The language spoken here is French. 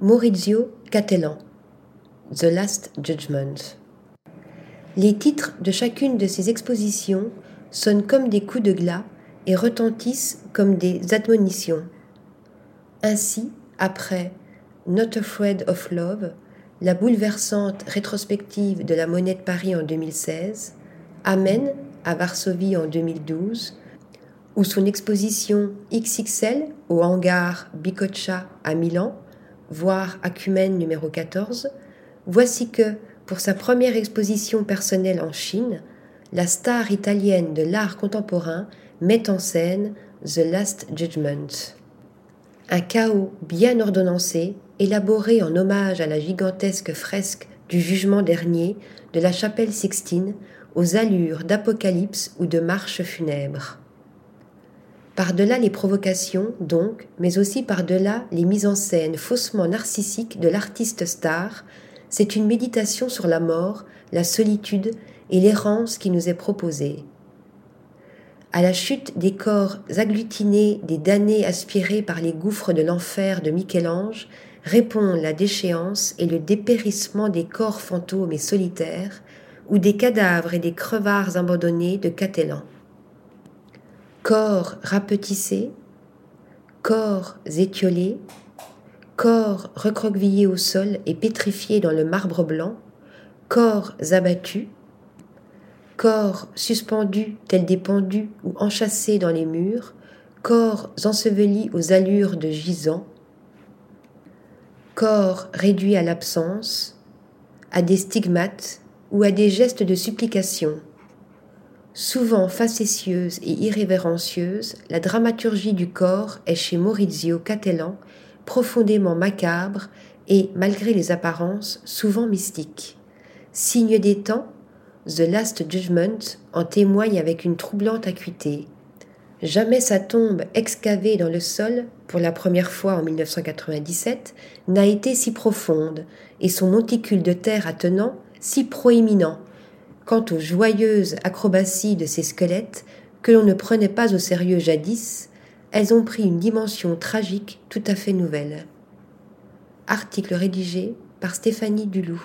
Maurizio Cattelan The Last Judgment. Les titres de chacune de ces expositions sonnent comme des coups de glas et retentissent comme des admonitions. Ainsi, après Not Afraid of Love, la bouleversante rétrospective de la Monnaie de Paris en 2016, Amen à Varsovie en 2012, ou son exposition XXL au hangar Bicoccia à Milan voire Acumen numéro 14, voici que, pour sa première exposition personnelle en Chine, la star italienne de l'art contemporain met en scène The Last Judgment. Un chaos bien ordonnancé, élaboré en hommage à la gigantesque fresque du jugement dernier de la chapelle Sixtine, aux allures d'apocalypse ou de marche funèbre. Par-delà les provocations, donc, mais aussi par-delà les mises en scène faussement narcissiques de l'artiste star, c'est une méditation sur la mort, la solitude et l'errance qui nous est proposée. À la chute des corps agglutinés des damnés aspirés par les gouffres de l'enfer de Michel-Ange, répond la déchéance et le dépérissement des corps fantômes et solitaires, ou des cadavres et des crevards abandonnés de Catelan corps rapetissés, corps étiolés, corps recroquevillés au sol et pétrifiés dans le marbre blanc, corps abattus, corps suspendus tels des pendus ou enchâssés dans les murs, corps ensevelis aux allures de gisants, corps réduits à l'absence, à des stigmates ou à des gestes de supplication. Souvent facétieuse et irrévérencieuse, la dramaturgie du corps est chez Maurizio Cattelan profondément macabre et, malgré les apparences, souvent mystique. Signe des temps, The Last Judgment en témoigne avec une troublante acuité. Jamais sa tombe excavée dans le sol, pour la première fois en 1997, n'a été si profonde, et son monticule de terre attenant si proéminent, Quant aux joyeuses acrobaties de ces squelettes, que l'on ne prenait pas au sérieux jadis, elles ont pris une dimension tragique tout à fait nouvelle. Article rédigé par Stéphanie Duloup.